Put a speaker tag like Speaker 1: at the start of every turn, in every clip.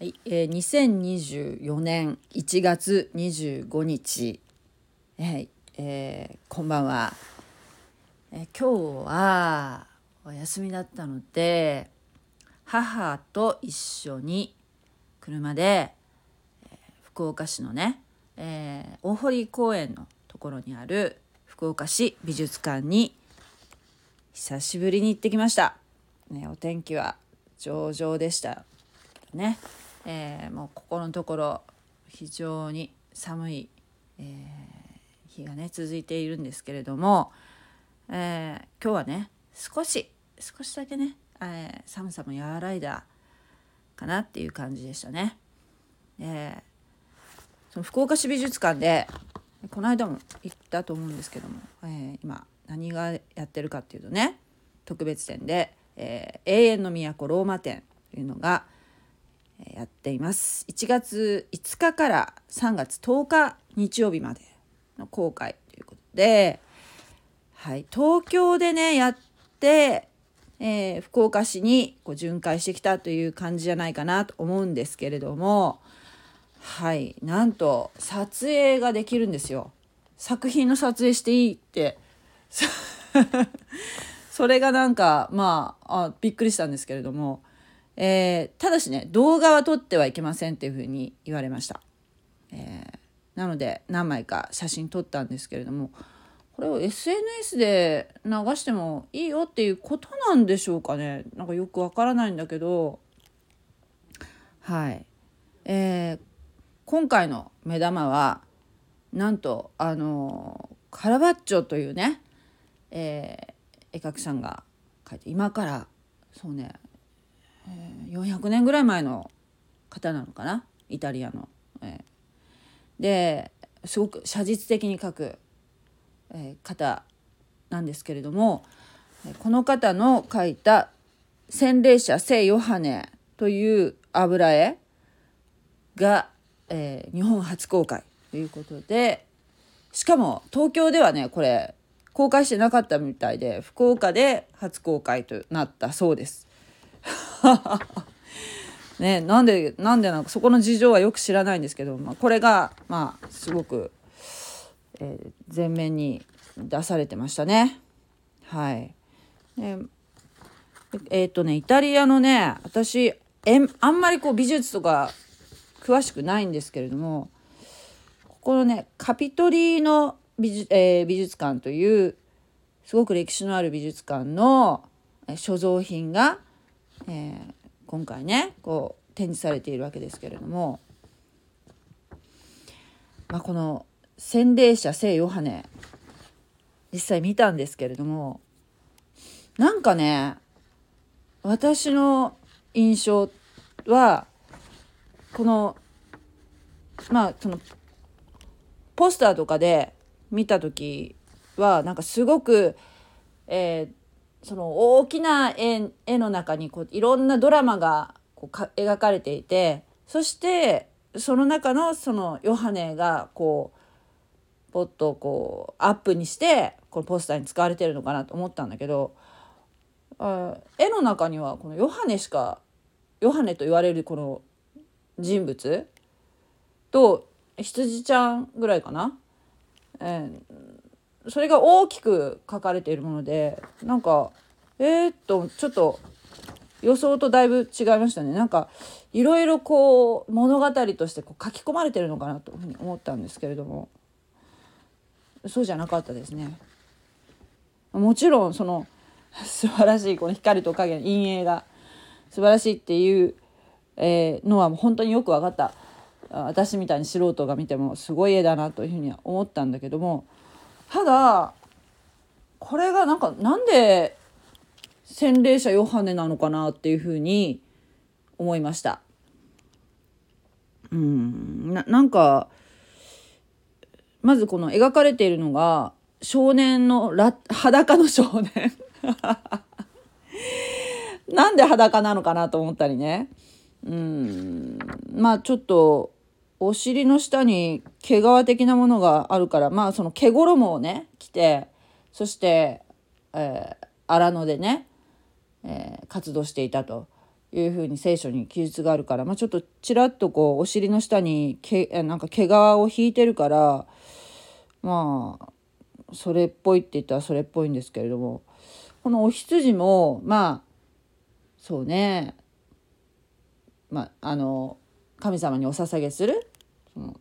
Speaker 1: はい、えー、2024年1月25日、はいえー、こんばんは、えー、今日はお休みだったので母と一緒に車で、えー、福岡市のね、えー、大堀公園のところにある福岡市美術館に久しぶりに行ってきました、ね、お天気は上々でしたね。えー、もうここのところ非常に寒い、えー、日がね続いているんですけれども、えー、今日はね少し少しだけね、え寒さも和らいだかなっていう感じでしたね。えその福岡市美術館でこの間も行ったと思うんですけども、え今何がやってるかっていうとね特別展で、え永遠の都ローマ展というのが、やっています。1月5日から3月10日日曜日までの公開ということで、はい、東京でねやって、えー、福岡市にこう巡回してきたという感じじゃないかなと思うんですけれどもはいなんと撮影ができるんですよ。作品の撮影していいって。それがなんかまああびっくりしたんですけれどもえー、ただしね動画は撮ってはいけませんっていうふうに言われました、えー、なので何枚か写真撮ったんですけれどもこれを SNS で流してもいいよっていうことなんでしょうかね。なんかよくわからないんだけど。はい。えー、今回の目玉はなんとあのカラバッチョというね、えー、絵描きさんが描いて今からそうねえー、400年ぐらい前の方なのかな？イタリアの。えー、ですごく写実的に描く、えー、方なんですけれどもこの方の描いた「洗礼者聖ヨハネ」という油絵が、えー、日本初公開ということでしかも東京ではねこれ公開してなかったみたいで福岡で初公開となったそうです。ねなんでなんでなんかそこの事情はよく知らないんですけど、まあ、これがまあすごく、えー、前面に出されてましたね。はい。えっ、とねイタリアのね私えあんまりこう美術とか詳しくないんですけれどもここのねカピトリーノ美術,、えー、美術館というすごく歴史のある美術館の所蔵品がえー、今回ねこう展示されているわけですけれども、まあ、この「洗礼者聖ヨハネ」実際見たんですけれどもなんかね私の印象はこのまあそのポスターとかで見た時はなんかすごく、えー、その大きな絵絵の中にこういろんなドラマがこうか描かれていてそしてその中のそのヨハネがこうポッとこうアップにしてこのポスターに使われてるのかなと思ったんだけどあ絵の中にはこのヨハネしかヨハネと言われるこの人物と羊ちゃんぐらいかな、え、それが大きく書かれているものでなんかえー、っとちょっと予想とだいぶ違いましたねなんかいろいろこう物語としてこう書き込まれてるのかなというふうに思ったんですけれどもそうじゃなかったですね。もちろんその素晴らしいこの光と影の陰影が素晴らしいっていう、えー、のは本当によく分かった私みたいに素人が見てもすごい絵だなというふうには思ったんだけどもただこれがなんかなんで洗礼者ヨハネなのかなっていうふうに思いました。うん。ななんかまずこの描かれているのが少年の裸の少年。なんで裸なのかなと思ったりね。うん。まあちょっとお尻の下に毛皮的なものがあるからまあその毛衣をね着てそして、えー、荒野でね、えー、活動していたというふうに聖書に記述があるから、まあ、ちょっとちらっとこうお尻の下にけなんか毛皮を引いてるからまあそれっぽいって言ったらそれっぽいんですけれどもこのお羊もまあそうねまああの神様にお捧げするその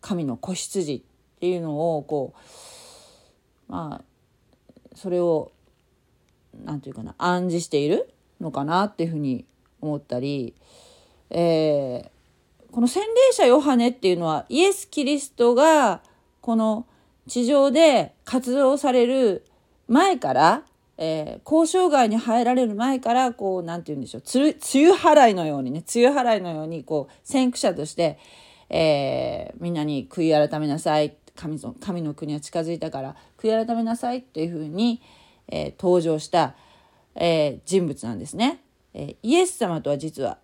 Speaker 1: 神の子羊っていうのをこうまあそれを何て言うかな暗示しているのかなっていうふうに思ったり、えー、この洗礼者ヨハネっていうのはイエス・キリストがこの地上で活動される前から、えー、交渉外に入られる前からこう何て言うんでしょう梅雨払いのようにね梅雨払いのようにこう先駆者として、えー、みんなに悔い改めなさい神の神の国は近づいたから悔い改めなさいっていうふうに、えー、登場した、え、人物なんですね。え、イエス様とは実は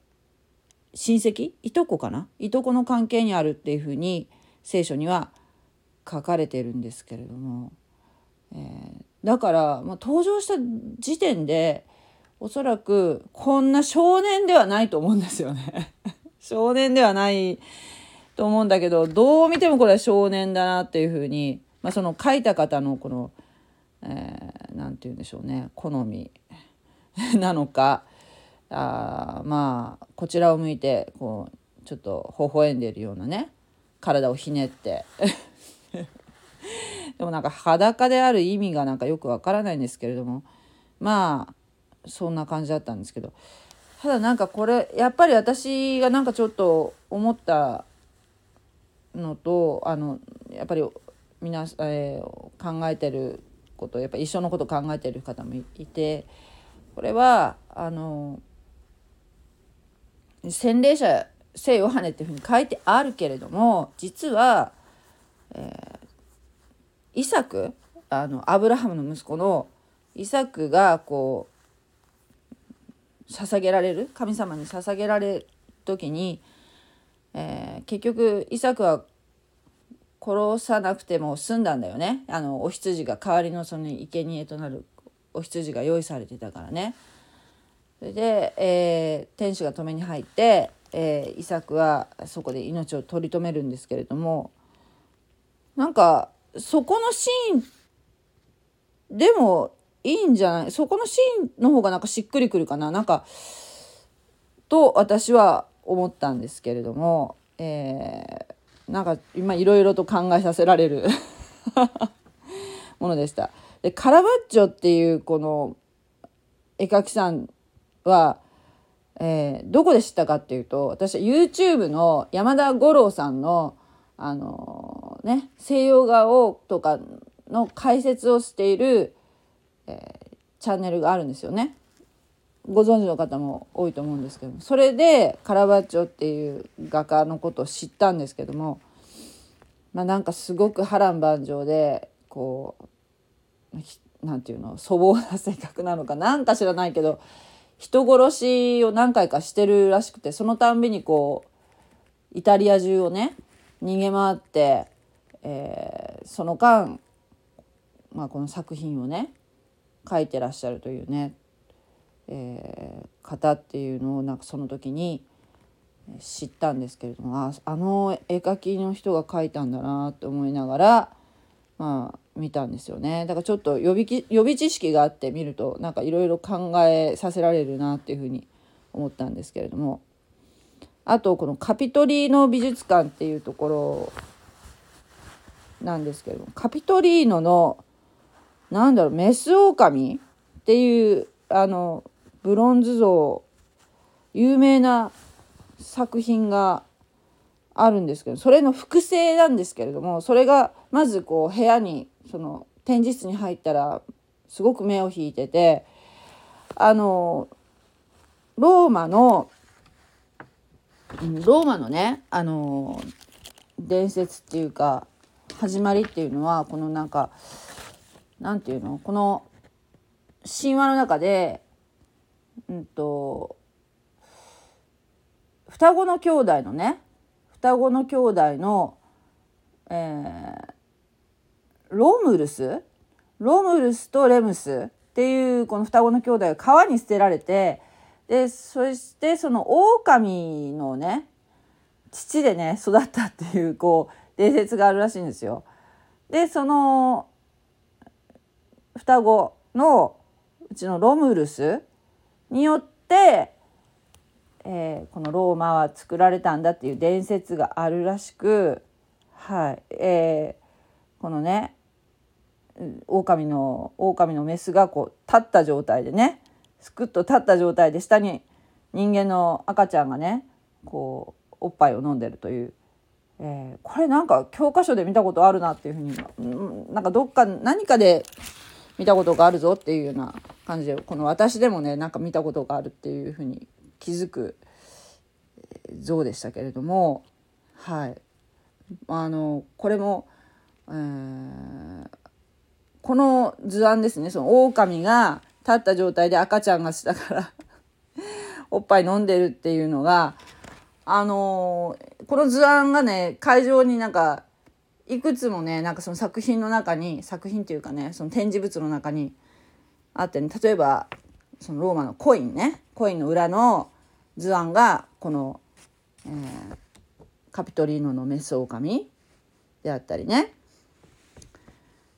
Speaker 1: 親戚？いとこかな？いとこの関係にあるっていうふうに聖書には書かれてるんですけれども、えー、だから、まあ、登場した時点でおそらくこんな少年ではないと思うんですよね。少年ではないと思うんだけどどう見てもこれは少年だなっていうふうに、まあ、その書いた方のこの何、えー、て言うんでしょうね好み なのかあまあこちらを向いてこうちょっと微笑んでいるようなね体をひねって でもなんか裸である意味がなんかよくわからないんですけれどもまあそんな感じだったんですけど。ただなんかこれやっぱり私がなんかちょっと思ったのとあのやっぱり皆、えー、考えてることやっぱ一緒のこと考えてる方もいてこれはあの洗礼者聖ヨハネっていうふうに書いてあるけれども実は、えー、イサクあのアブラハムの息子のイサクがこう捧げられる神様に捧げられる時に、えー、結局イサクは殺さなくても済んだんだよねあのお羊が代わりのその生贄となるお羊が用意されてたからね。それで、えー、天使が止めに入って、えー、イサクはそこで命を取り留めるんですけれどもなんかそこのシーンでもいいんじゃない？そこのシーンの方がなんかしっくりくるかな？なんかと私は思ったんですけれども、えー、なんか今いろいろと考えさせられる ものでした。でカラバッチョっていうこの絵描きさんは、えー、どこで知ったかっていうと私 YouTube の山田五郎さんのあのね西洋画をとかの解説をしている、えー、チャンネルがあるんですよね。ご存知の方も多いと思うんですけども。それでカラバッチョっていう画家のことを知ったんですけども。まあなんかすごく波乱万丈でこう何て言うの粗暴な性格なのか。なんか知らないけど人殺しを何回かしてるらしくてそのたんびにこうイタリア中をね逃げ回って、えー、その間、まあ、この作品をね書いてらっしゃるというね、えー、方っていうのをなんかその時に知ったんですけれどもああの絵描きの人が描いたんだなって思いながらまあ見たんですよね。だからちょっと予備予備知識があって見るとなんかいろいろ考えさせられるなっていうふうに思ったんですけれどもあとこのカピトリーノ美術館っていうところなんですけどカピトリーノのなんだろうメスオオカミっていうあのブロンズ像有名な作品があるんですけどそれの複製なんですけれどもそれがまずこう部屋にその展示室に入ったらすごく目を引いててあのローマのローマのねあの伝説っていうか始まりっていうのはこのなんかなんていうの？この神話の中でうんと双子の兄弟のね双子の兄弟の、えー、ロムルス？ロムルスとレムスっていうこの双子の兄弟が川に捨てられてでそしてその狼のね父でね育ったっていうこう伝説があるらしいんですよ。でその双子のうちのロムルスによって、えー、このローマは作られたんだっていう伝説があるらしく、はいえー、このね狼の狼のメスがこう立った状態でねすくっと立った状態で下に人間の赤ちゃんがねこうおっぱいを飲んでるという、えー、これなんか教科書で見たことあるなっていうふうになんかどっか何かで見たことがあるぞっていうような感じでこの私でもねなんか見たことがあるっていうふうに気づく像でしたけれどもはい。あのこれも、えー、この図案ですね。その狼が立った状態で赤ちゃんが下から おっぱい飲んでるっていうのがあのー、この図案がね会場になんかいくつもねなんかその作品の中に作品っていうかねその展示物の中にあってね例えばそのローマのコインねコインの裏の図案がこの、えー、カピトリーノのメスオオカミであったりね。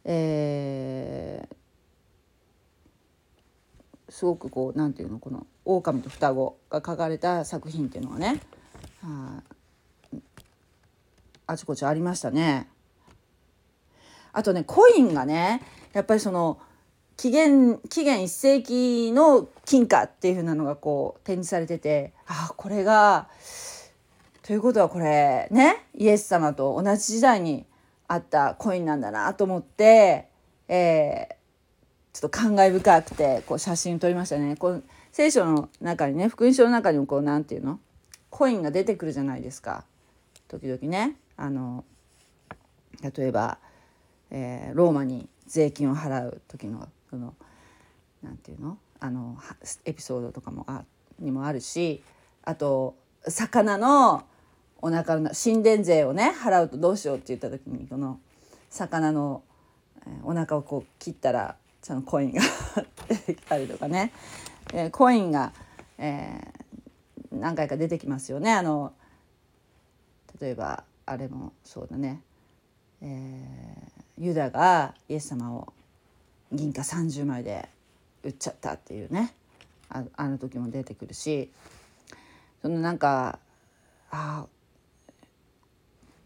Speaker 1: えー、すごくこうなんていうのこの狼と双子が描かれた作品っていうのはねあちこちありましたね。あとねコインがねやっぱりその紀元紀元1世紀の金貨っていうふうなのがこう展示されててああこれがということはこれねイエス様と同じ時代にあったコインなんだなと思って、えー、ちょっと感慨深くてこう写真撮りましたね。この聖書の中にね福音書の中にもこうなんていうの？コインが出てくるじゃないですか。時々ね。あの例えば、えー、ローマに税金を払う時のそのなんていうの？あのエピソードとかもあにもあるしあと魚のお腹の神殿税をね払うとどうしようって言った時にこの魚のお腹をこう切ったらそのコインが出てきたりとかね、えー、コインが、えー、何回か出てきますよね。あの例えばあれもそうだね、えー、ユダがイエス様を銀貨30枚で売っちゃったっていうね。ああの時も出てくるし。そのなんかあ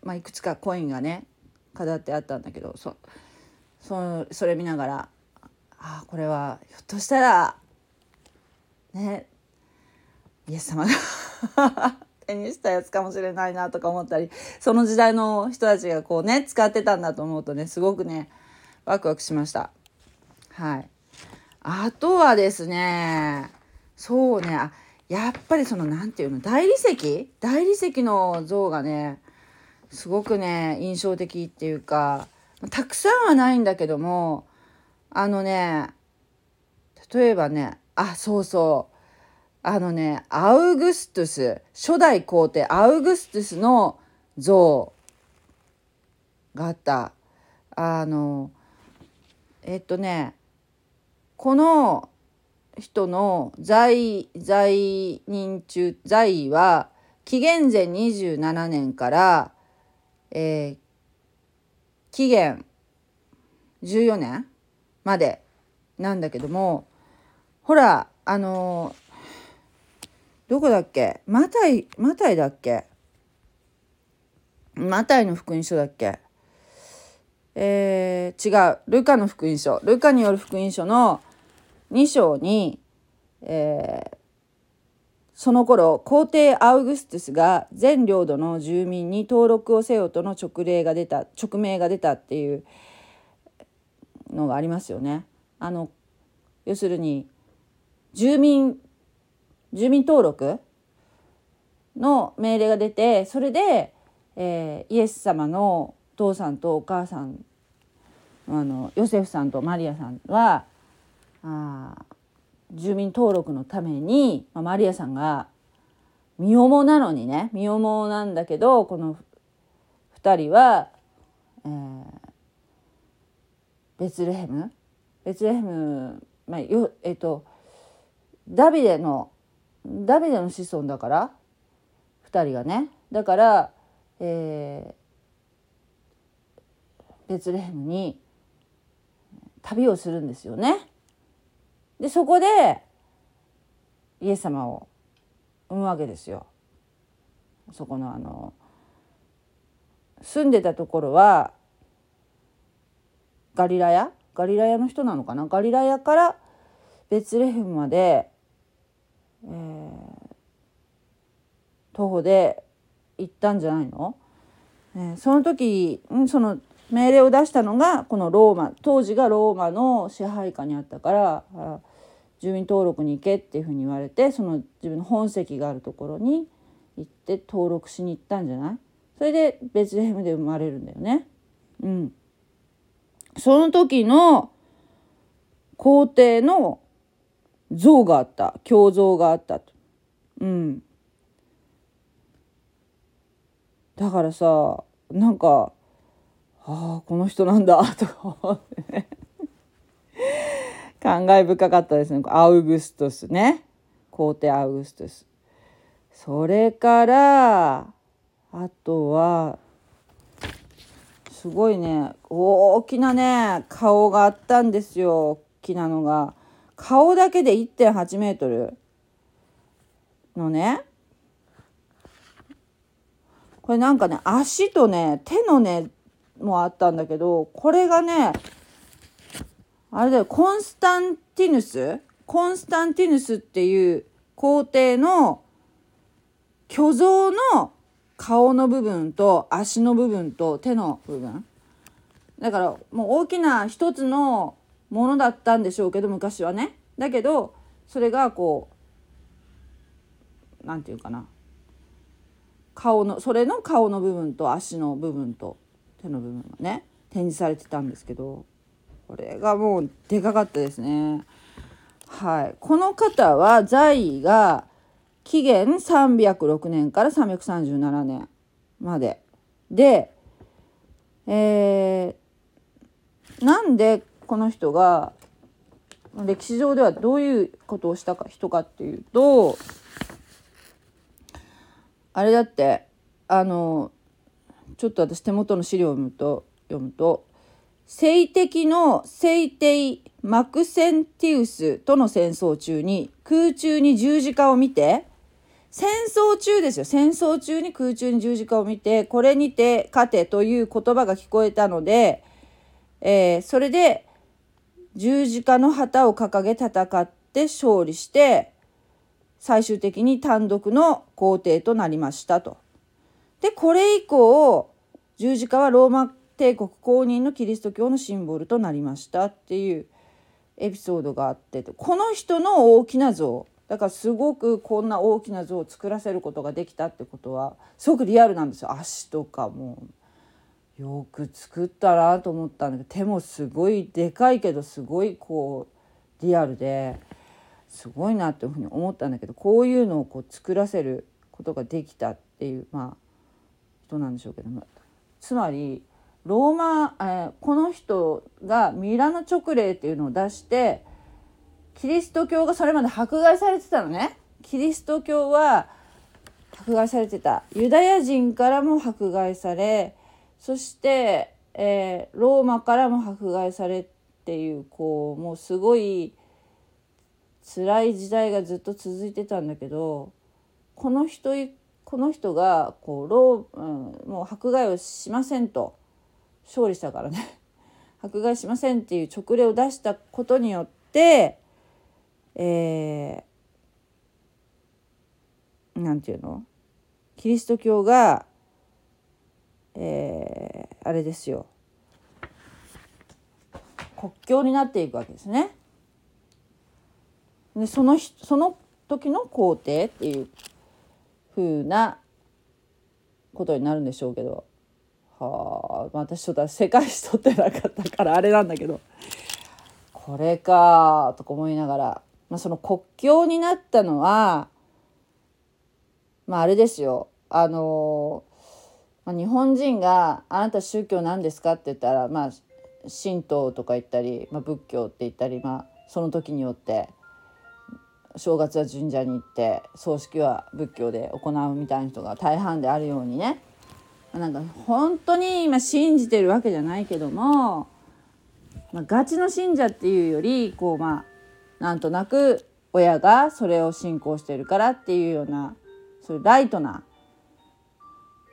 Speaker 1: まあ、いくつかコインがね飾ってあったんだけどそそそれ見ながらあこれはひょっとしたらねイエス様が手にしたやつかもしれないなとか思ったりその時代の人たちがこうね使ってたんだと思うとねすごくねワクワクしました。はい、あとはですねそうねあやっぱりその何て言うの大理石？大理石の像がねすごくね印象的っていうかたくさんはないんだけどもあのね例えばねあそうそう。あのねアウグストゥス初代皇帝アウグストゥスの像があった。あのえっとねこの人の在在任中在位は紀元前27年からえー、期限14年までなんだけどもほらあのー、どこだっけ？マタイマタイだっけ？マタイの福音書だっけ？えー、違う。ルカの福音書。ルカによる福音書の2章に、えー、その頃皇帝アウグストゥスが全領土の住民に登録をせよとの勅令が出た勅命が出たっていうのがありますよね。あの要するに住民住民登録の命令が出てそれで、えー、イエス様のお父さんとお母さんあのヨセフさんとマリアさんはあ住民登録のために、まあ、マリアさんが身重なのにね身重なんだけどこの2人は、えー、ベツレヘム？ベツレヘム、まあよえっ、とダビデのダビデの子孫だから2人がねだから、えー、ベツレヘムに旅をするんですよね。でそこでイエス様を産むわけですよ。そこのあの住んでたところはガリラヤ？ガリラヤの人なのかな？ガリラヤからベツレヘムまで、えー、徒歩で行ったんじゃないの、えー、その時その命令を出したのがこのローマ当時がローマの支配下にあったから住民登録に行けっていうふうに言われてその自分の本籍があるところに行って登録しに行ったんじゃない？それでベツレヘムで生まれるんだよね。うん。その時の皇帝の像があった胸像があったと。うん。だからさなんかああこの人なんだ とか思って。感慨深かったですね。アウグストスね。皇帝アウグストス。それからあとはすごいね大きなね顔があったんですよ。大きなのが。顔だけで1.8メートルのね。これなんかね足とね手のねもあったんだけどこれがねあれだよコンスタンティヌス？コンスタンティヌスっていう皇帝の巨像の顔の部分と足の部分と手の部分。だからもう大きな一つのものだったんでしょうけど昔はね。だけどそれがこう何て言うかな。顔のそれの顔の部分と足の部分と手の部分がね展示されてたんですけどこれがもうでかかったですね。はい、この方は在位が紀元306年から337年まで。で、えー、なんでこの人が歴史上ではどういうことをしたか人かっていうとあれだってあのちょっと私手元の資料を読むと読むと性的の聖帝マクセンティウスとの戦争中に空中に十字架を見て戦争中ですよ。戦争中に空中に十字架を見てこれにて勝てという言葉が聞こえたので、えー、それで十字架の旗を掲げ戦って勝利して最終的に単独の皇帝となりましたと。でこれ以降十字架はローマ帝国公認のキリスト教のシンボルとなりましたっていうエピソードがあってこの人の大きな像だからすごくこんな大きな像を作らせることができたってことはすごくリアルなんですよ。足とかも。よく作ったなと思ったんだけど手もすごいでかいけどすごいこうリアルですごいなっていうふうに思ったんだけどこういうのをこう作らせることができたっていうまあ人なんでしょうけどもつまりローマ、えー、この人がミラノ直令っていうのを出してキリスト教がそれまで迫害されてたのね。キリスト教は迫害されてた。ユダヤ人からも迫害されそして、えー、ローマからも迫害されっていうこうもうすごい辛い時代がずっと続いてたんだけどこの人この人がこうロー、うん、もう迫害をしませんと。勝利したからね 迫害しませんっていう勅令を出したことによってえー、なんていうの？キリスト教がえー、あれですよ。国境になっていくわけですね。でそのその時の皇帝っていうふうなことになるんでしょうけど。はあ私ちょっと世界史取ってなかったからあれなんだけど。これかとか思いながら、まあ、その国境になったのはまああれですよ。あの、まあ、日本人が「あなた宗教何ですか?」って言ったらまあ神道とか言ったり、まあ、仏教って言ったり、まあ、その時によって正月は神社に行って葬式は仏教で行うみたいな人が大半であるようにねなんか本当に今信じてるわけじゃないけども、まあ、ガチの信者っていうよりこうまあなんとなく親がそれを信仰してるからっていうようなそういうライトな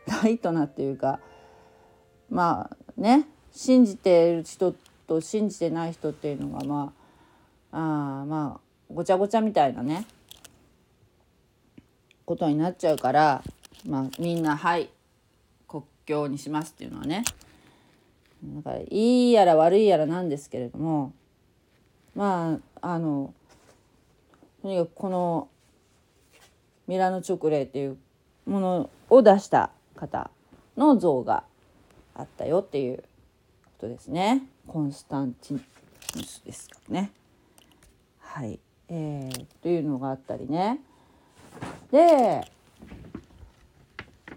Speaker 1: ライトなっていうかまあね信じてる人と信じてない人っていうのがまああまあごちゃごちゃみたいなねことになっちゃうからまあみんなはい国境にしますっていうのはねだからいいやら悪いやらなんですけれどもまああのとにかくこのミラノチョコレーっていうものを出した方の像があったよっていうことですね。コンスタンティヌスですかね。はい、えー、というのがあったりね。で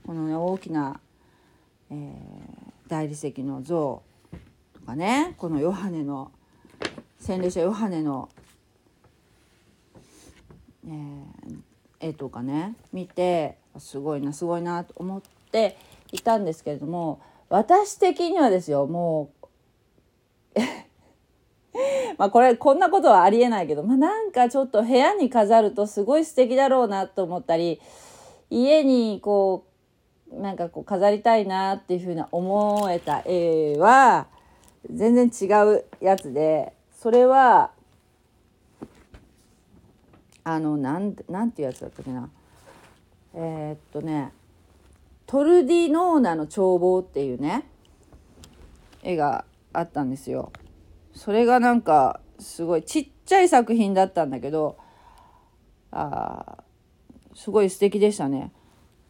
Speaker 1: このね大きな、えー、大理石の像とかねこのヨハネの洗礼者ヨハネの、えー、絵とかね見てすごいなすごいなと思ってていたんですけれども私的にはですよもう まあこれこんなことはありえないけど、まあ、なんかちょっと部屋に飾るとすごい素敵だろうなと思ったり家にこうなんかこう飾りたいなっていうふうな思えた絵は全然違うやつでそれはあのなんなんていうやつだったっけな。えー、っとねトルディノーナの眺望っていうね絵があったんですよ。それがなんかすごいちっちゃい作品だったんだけどあすごい素敵でしたね。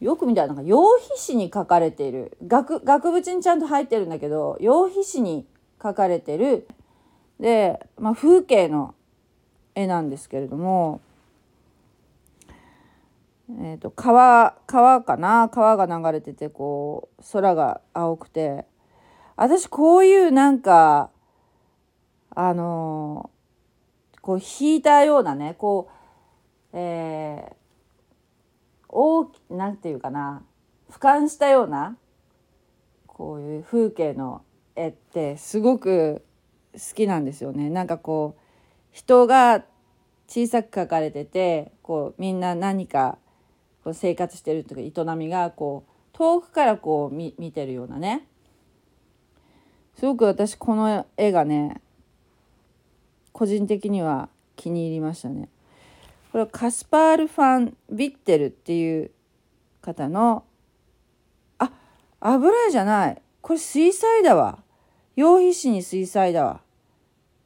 Speaker 1: よく見たらなんか羊皮紙に描かれている額額縁にちゃんと入ってるんだけど羊皮紙に描かれてるで、まあ、風景の絵なんですけれどもえーと、川川かな？川が流れててこう空が青くて。私こういうなんかあのー、こう引いたようなねこうえー、大きなんていうかな？俯瞰したようなこういう風景の絵ってすごく好きなんですよね。なんかこう人が小さく描かれててこうみんな何かこう生活してるというか営みがこう遠くからこう見てるようなね。すごく私この絵がね個人的には気に入りましたね。これはカスパール・ファン・ビッテルっていう方のあ油絵じゃない。これ水彩だわ。羊皮紙に水彩だわ。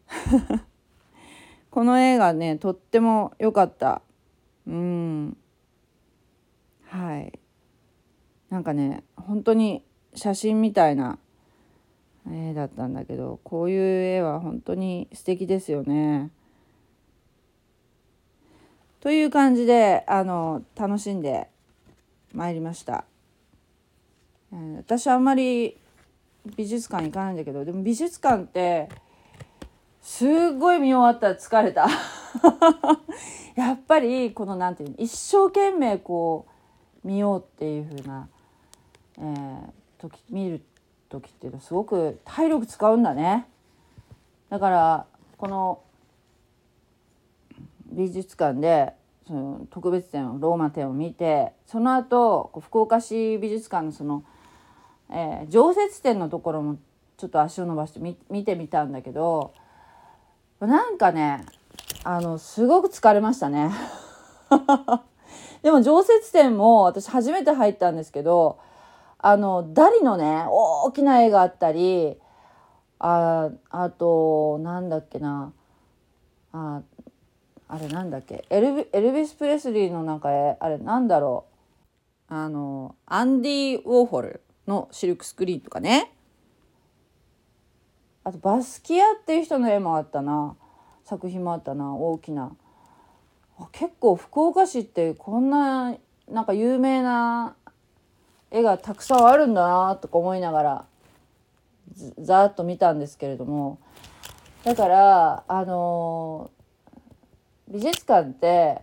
Speaker 1: この絵がねとっても良かった。うん。はいなんかね本当に写真みたいな絵だったんだけどこういう絵は本当に素敵ですよね。という感じであの楽しんでまいりました。えー、私あんまり美術館行かないんだけどでも美術館ってすっごい見終わったら疲れた やっぱりこの何て言うの一生懸命こう見ようっていう風な、えー、時見る時っていうのはすごく体力使うんだね。だからこの美術館でその特別展をローマ展を見てその後福岡市美術館のその、えー、常設展のところもちょっと足を伸ばしてみ見てみたんだけどなんかねあのすごく疲れましたね。でも常設展も私初めて入ったんですけどあのダリのね大きな絵があったりああとなんだっけなああれなんだっけエルビエルビス・プレスリーのなんかあれなんだろうあのアンディ・ウォーホルのシルクスクリーンとかねあとバスキアっていう人の絵もあったな作品もあったな大きな。結構福岡市ってこんななんか有名な絵がたくさんあるんだなとか思いながらざーっと見たんですけれどもだからあの美術館って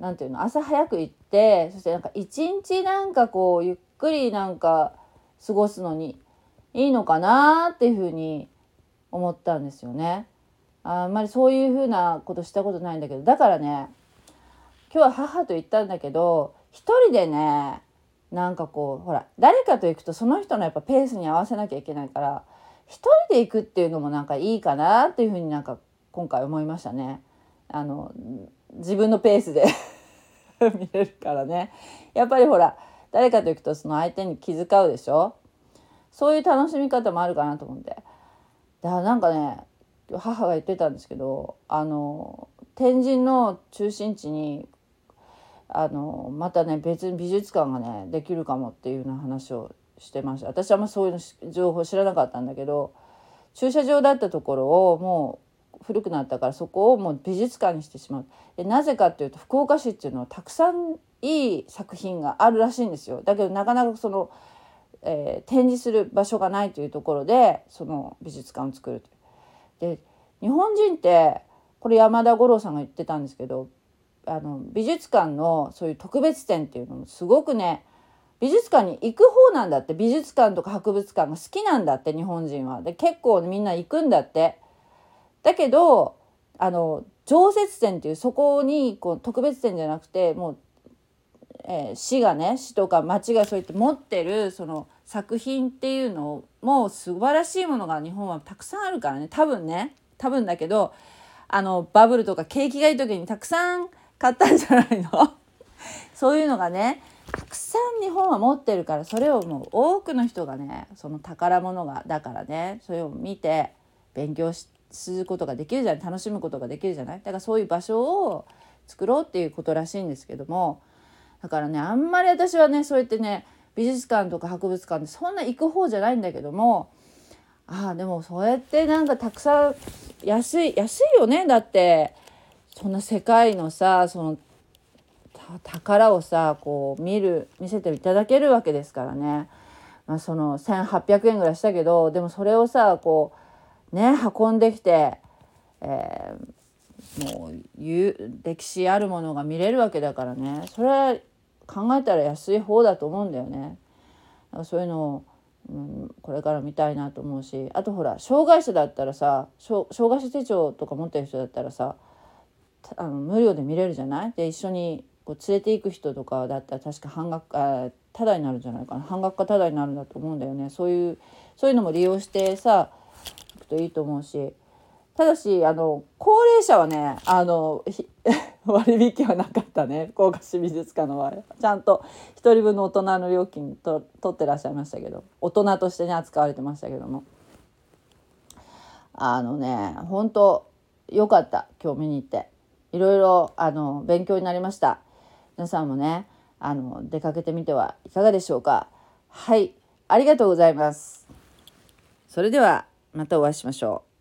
Speaker 1: 何ていうの朝早く行ってそしてなんか一日なんかこうゆっくりなんか過ごすのにいいのかなっていうふうに思ったんですよね。あんまりそういうふうなことしたことないんだけどだからね今日は母と行ったんだけど一人でねなんかこうほら誰かと行くとその人のやっぱペースに合わせなきゃいけないから一人で行くっていうのもなんかいいかなっていうふうになんか今回思いましたね。あの自分のペースで 見れるからね。やっぱりほら誰かと行くとその相手に気遣うでしょ？そういう楽しみ方もあるかなと思って。だからなんかね母が言ってたんですけどあの天神の中心地にあのまたね別に美術館がねできるかもっていうような話をしてました。私はあんまそういう情報知らなかったんだけど駐車場だったところをもう古くなったからそこをもう美術館にしてしまう。でなぜかっていうと福岡市っていうのはたくさんいい作品があるらしいんですよ。だけどなかなかその、えー、展示する場所がないというところでその美術館を作ると。で日本人ってこれ山田五郎さんが言ってたんですけどあの美術館のそういう特別展っていうのもすごくね美術館に行く方なんだって美術館とか博物館が好きなんだって日本人は。で結構みんな行くんだって。だけどあの常設展っていうそこにこう特別展じゃなくてもう、えー、市がね市とか町がそうやって持ってるその作品っていうのも素晴らしいものが日本はたくさんあるからね多分ね多分だけどあのバブルとか景気がいい時にたくさん買ったんじゃないの？そういうのがねたくさん日本は持ってるからそれをもう多くの人がねその宝物がだからねそれを見て勉強することができるじゃない？楽しむことができるじゃない？だからそういう場所を作ろうっていうことらしいんですけどもだからねあんまり私はねそうやってね美術館とか博物館でそんな行く方じゃないんだけどもああでもそうやってなんかたくさん安い安いよね？だってそんな世界のさその宝をさこう見る見せていただけるわけですからね、まあ、その1,800円ぐらいしたけどでもそれをさこうね運んできて、えー、もう歴史あるものが見れるわけだからね。それは考えたら安い方だと思うんだよね。だからそういうのをうん、これから見たいなと思うし。あとほら障害者だったらさ障害者手帳とか持ってる人だったらさあの無料で見れるじゃない？で一緒にこう連れて行く人とかだったら確か半額あタダになるんじゃないかな。半額かタダになるんだと思うんだよね。そういうそういうのも利用してさ行くといいと思うし。ただしあの高齢者はねあの 割引はなかったね。福岡市美術館の場合ちゃんと1人分の大人の料金と取ってらっしゃいましたけど。大人としてね扱われてましたけども。あのね本当良かった。今日見に行って。いろいろあの勉強になりました。皆さんもねあの出かけてみてはいかがでしょうか。はいありがとうございます。それではまたお会いしましょう。